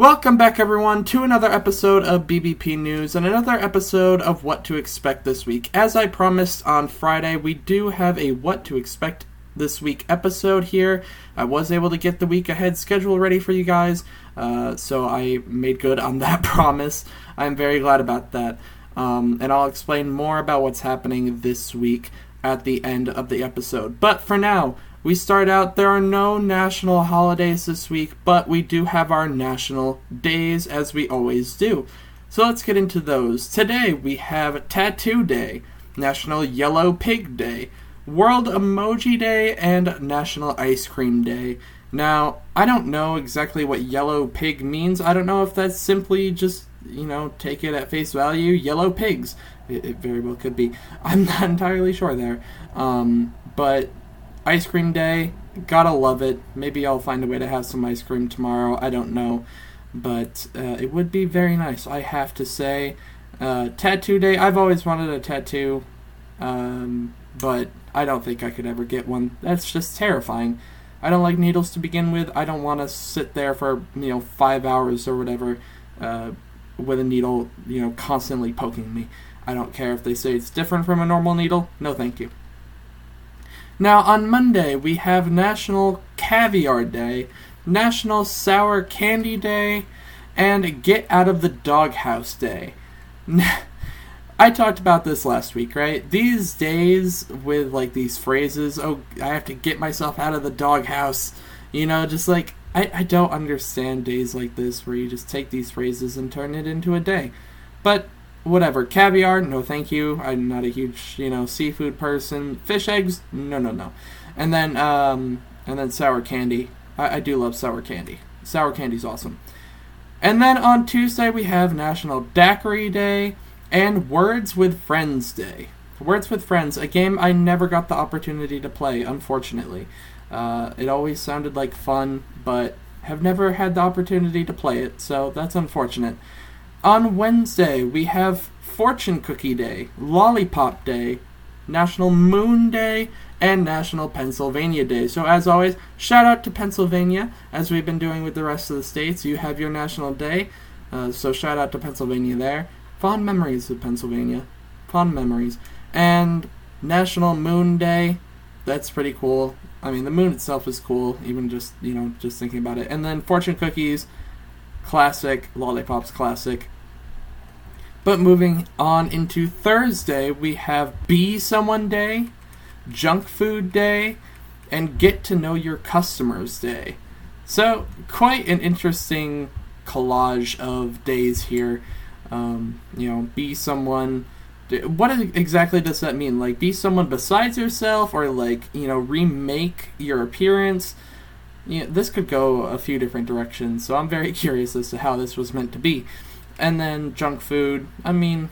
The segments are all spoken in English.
Welcome back, everyone, to another episode of BBP News and another episode of What to Expect This Week. As I promised on Friday, we do have a What to Expect This Week episode here. I was able to get the week ahead schedule ready for you guys, uh, so I made good on that promise. I'm very glad about that. Um, and I'll explain more about what's happening this week at the end of the episode. But for now, we start out, there are no national holidays this week, but we do have our national days as we always do. So let's get into those. Today we have Tattoo Day, National Yellow Pig Day, World Emoji Day, and National Ice Cream Day. Now, I don't know exactly what yellow pig means. I don't know if that's simply just, you know, take it at face value, yellow pigs. It, it very well could be. I'm not entirely sure there. Um, but ice cream day. Gotta love it. Maybe I'll find a way to have some ice cream tomorrow. I don't know. But uh, it would be very nice, I have to say. Uh, tattoo day. I've always wanted a tattoo. Um, but I don't think I could ever get one. That's just terrifying. I don't like needles to begin with. I don't want to sit there for, you know, five hours or whatever uh, with a needle, you know, constantly poking me. I don't care if they say it's different from a normal needle. No, thank you. Now, on Monday, we have National Caviar Day, National Sour Candy Day, and Get Out of the Doghouse Day. I talked about this last week, right? These days with like these phrases, oh, I have to get myself out of the doghouse, you know, just like I, I don't understand days like this where you just take these phrases and turn it into a day. But whatever. Caviar, no thank you. I'm not a huge, you know, seafood person. Fish eggs, no, no, no. And then, um, and then sour candy. I, I do love sour candy. Sour candy's awesome. And then on Tuesday we have National Daiquiri Day and Words with Friends Day. Words with Friends, a game I never got the opportunity to play, unfortunately. Uh, it always sounded like fun, but have never had the opportunity to play it, so that's unfortunate. On Wednesday, we have Fortune Cookie Day, Lollipop Day, National Moon Day, and National Pennsylvania Day. So, as always, shout out to Pennsylvania, as we've been doing with the rest of the states. You have your National Day, uh, so shout out to Pennsylvania there. Fond memories of Pennsylvania. Fond memories. And National Moon Day, that's pretty cool. I mean, the moon itself is cool, even just, you know, just thinking about it. And then fortune cookies, classic, lollipops classic. But moving on into Thursday, we have Be Someone Day, Junk Food Day, and Get to Know Your Customers Day. So, quite an interesting collage of days here. Um, you know, be someone. What exactly does that mean? Like, be someone besides yourself, or like, you know, remake your appearance? You know, this could go a few different directions, so I'm very curious as to how this was meant to be. And then junk food. I mean,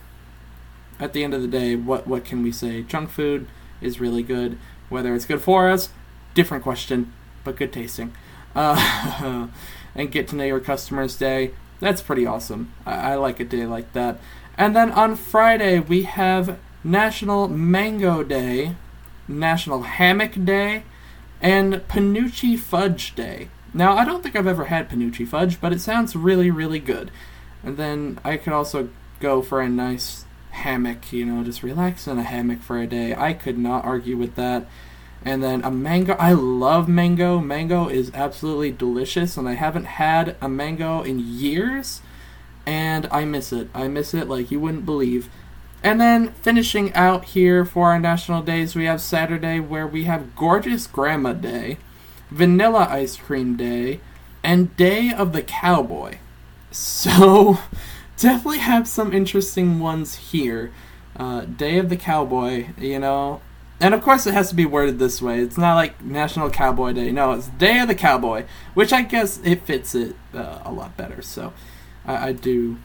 at the end of the day, what what can we say? Junk food is really good. Whether it's good for us, different question, but good tasting. Uh, and get to know your customers day. That's pretty awesome. I, I like a day like that. And then on Friday we have National Mango Day, National Hammock Day, and Penuche Fudge Day. Now, I don't think I've ever had Penuche Fudge, but it sounds really, really good. And then I could also go for a nice hammock, you know, just relax in a hammock for a day. I could not argue with that. And then a mango. I love mango. Mango is absolutely delicious, and I haven't had a mango in years, and I miss it. I miss it like you wouldn't believe. And then finishing out here for our national days, we have Saturday where we have Gorgeous Grandma Day, Vanilla Ice Cream Day, and Day of the Cowboy. So, definitely have some interesting ones here. Uh, Day of the Cowboy, you know. And of course, it has to be worded this way. It's not like National Cowboy Day. No, it's Day of the Cowboy, which I guess it fits it uh, a lot better. So, I, I do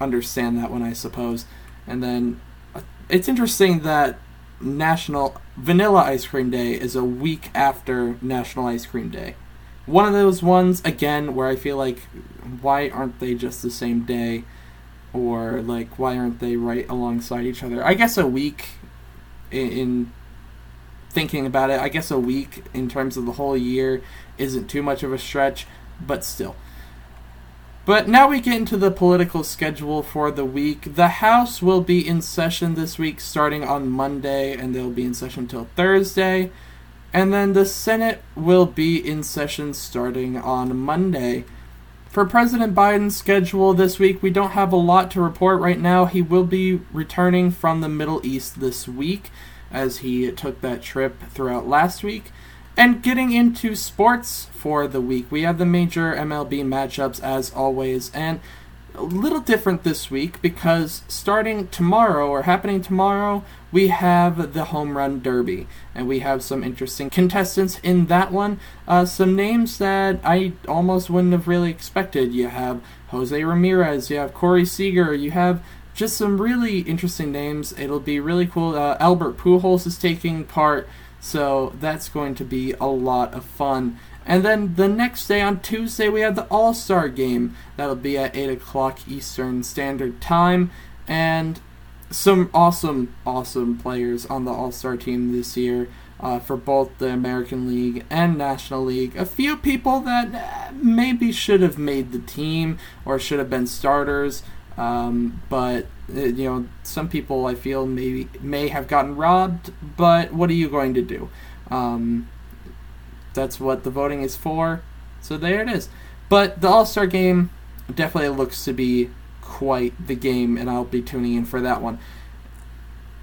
understand that one, I suppose. And then uh, it's interesting that National Vanilla Ice Cream Day is a week after National Ice Cream Day. One of those ones, again, where I feel like, why aren't they just the same day? Or, like, why aren't they right alongside each other? I guess a week in, in thinking about it, I guess a week in terms of the whole year isn't too much of a stretch, but still. But now we get into the political schedule for the week. The House will be in session this week starting on Monday, and they'll be in session until Thursday. And then the Senate will be in session starting on Monday. For President Biden's schedule this week, we don't have a lot to report right now. He will be returning from the Middle East this week as he took that trip throughout last week. And getting into sports for the week, we have the major MLB matchups as always, and a little different this week because starting tomorrow or happening tomorrow, we have the home run derby, and we have some interesting contestants in that one. Uh, some names that I almost wouldn't have really expected. You have Jose Ramirez, you have Corey Seager, you have just some really interesting names. It'll be really cool. Uh, Albert Pujols is taking part. So that's going to be a lot of fun. And then the next day on Tuesday, we have the All Star game. That'll be at 8 o'clock Eastern Standard Time. And some awesome, awesome players on the All Star team this year uh, for both the American League and National League. A few people that uh, maybe should have made the team or should have been starters. Um, but uh, you know, some people I feel maybe may have gotten robbed. But what are you going to do? Um, that's what the voting is for. So there it is. But the All Star game definitely looks to be quite the game, and I'll be tuning in for that one.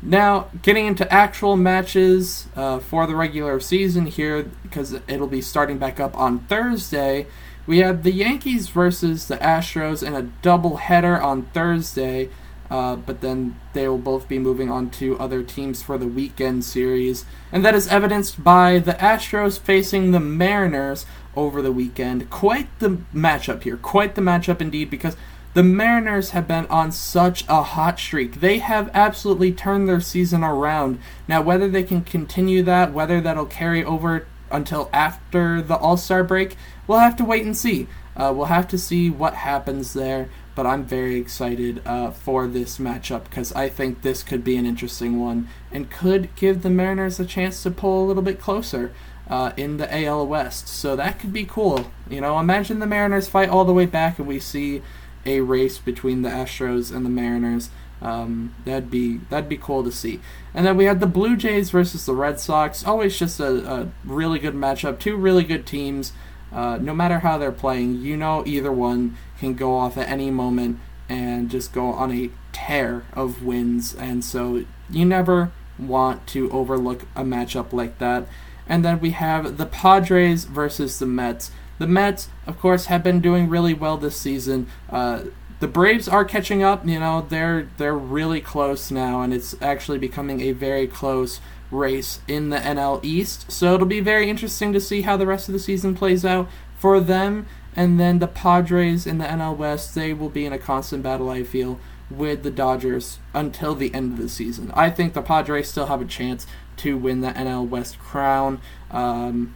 Now, getting into actual matches uh, for the regular season here, because it'll be starting back up on Thursday. We have the Yankees versus the Astros in a double header on Thursday, uh, but then they will both be moving on to other teams for the weekend series. And that is evidenced by the Astros facing the Mariners over the weekend. Quite the matchup here, quite the matchup indeed, because the Mariners have been on such a hot streak. They have absolutely turned their season around. Now, whether they can continue that, whether that'll carry over until after the All Star break, we'll have to wait and see. Uh, we'll have to see what happens there, but I'm very excited uh, for this matchup because I think this could be an interesting one and could give the Mariners a chance to pull a little bit closer uh, in the AL West. So that could be cool. You know, imagine the Mariners fight all the way back and we see a race between the Astros and the Mariners. Um, that'd be that'd be cool to see. And then we had the Blue Jays versus the Red Sox. Always just a, a really good matchup. Two really good teams. Uh, no matter how they're playing, you know either one can go off at any moment and just go on a tear of wins. And so you never want to overlook a matchup like that. And then we have the Padres versus the Mets. The Mets, of course, have been doing really well this season. Uh, the Braves are catching up. You know, they're they're really close now, and it's actually becoming a very close race in the NL East. So it'll be very interesting to see how the rest of the season plays out for them. And then the Padres in the NL West, they will be in a constant battle. I feel with the Dodgers until the end of the season. I think the Padres still have a chance to win the NL West crown. Um,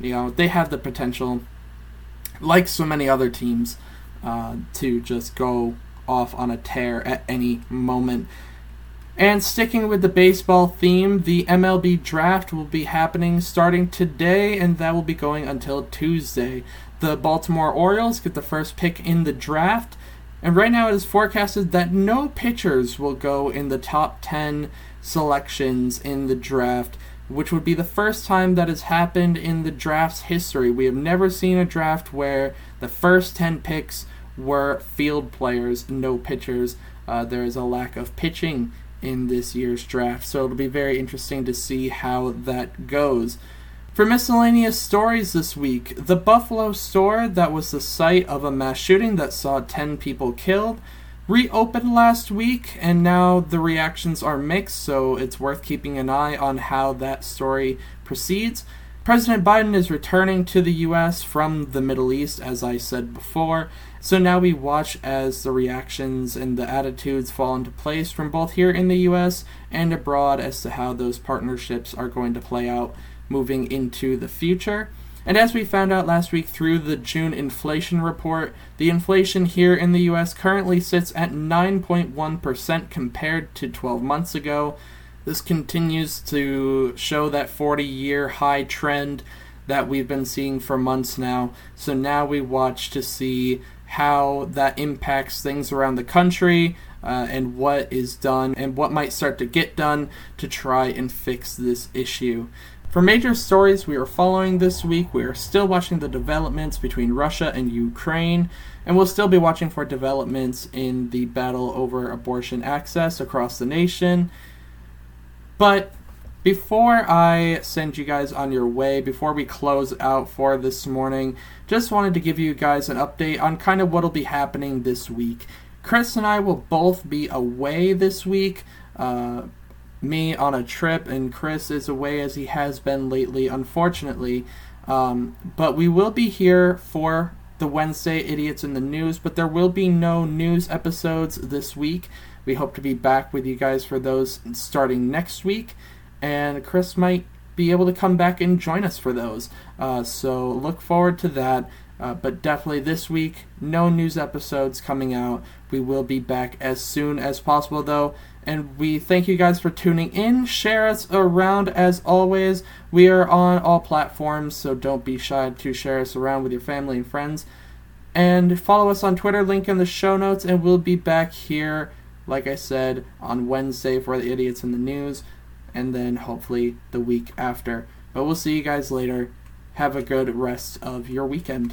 you know, they have the potential, like so many other teams, uh, to just go off on a tear at any moment. And sticking with the baseball theme, the MLB draft will be happening starting today, and that will be going until Tuesday. The Baltimore Orioles get the first pick in the draft, and right now it is forecasted that no pitchers will go in the top 10 selections in the draft, which would be the first time that has happened in the draft's history. We have never seen a draft where the first 10 picks were field players, no pitchers. Uh, there is a lack of pitching in this year's draft, so it'll be very interesting to see how that goes. For miscellaneous stories this week, the Buffalo store that was the site of a mass shooting that saw 10 people killed reopened last week, and now the reactions are mixed, so it's worth keeping an eye on how that story proceeds. President Biden is returning to the US from the Middle East, as I said before. So now we watch as the reactions and the attitudes fall into place from both here in the US and abroad as to how those partnerships are going to play out moving into the future. And as we found out last week through the June inflation report, the inflation here in the US currently sits at 9.1% compared to 12 months ago. This continues to show that 40 year high trend that we've been seeing for months now. So now we watch to see how that impacts things around the country uh, and what is done and what might start to get done to try and fix this issue. For major stories we are following this week, we are still watching the developments between Russia and Ukraine, and we'll still be watching for developments in the battle over abortion access across the nation. But before I send you guys on your way, before we close out for this morning, just wanted to give you guys an update on kind of what'll be happening this week. Chris and I will both be away this week. Uh, me on a trip, and Chris is away as he has been lately, unfortunately. Um, but we will be here for the Wednesday Idiots in the News, but there will be no news episodes this week. We hope to be back with you guys for those starting next week and Chris might be able to come back and join us for those. Uh, so look forward to that. Uh, but definitely this week, no news episodes coming out. We will be back as soon as possible, though. And we thank you guys for tuning in. Share us around as always. We are on all platforms, so don't be shy to share us around with your family and friends. And follow us on Twitter, link in the show notes. And we'll be back here, like I said, on Wednesday for the Idiots in the News and then hopefully the week after. But we'll see you guys later. Have a good rest of your weekend.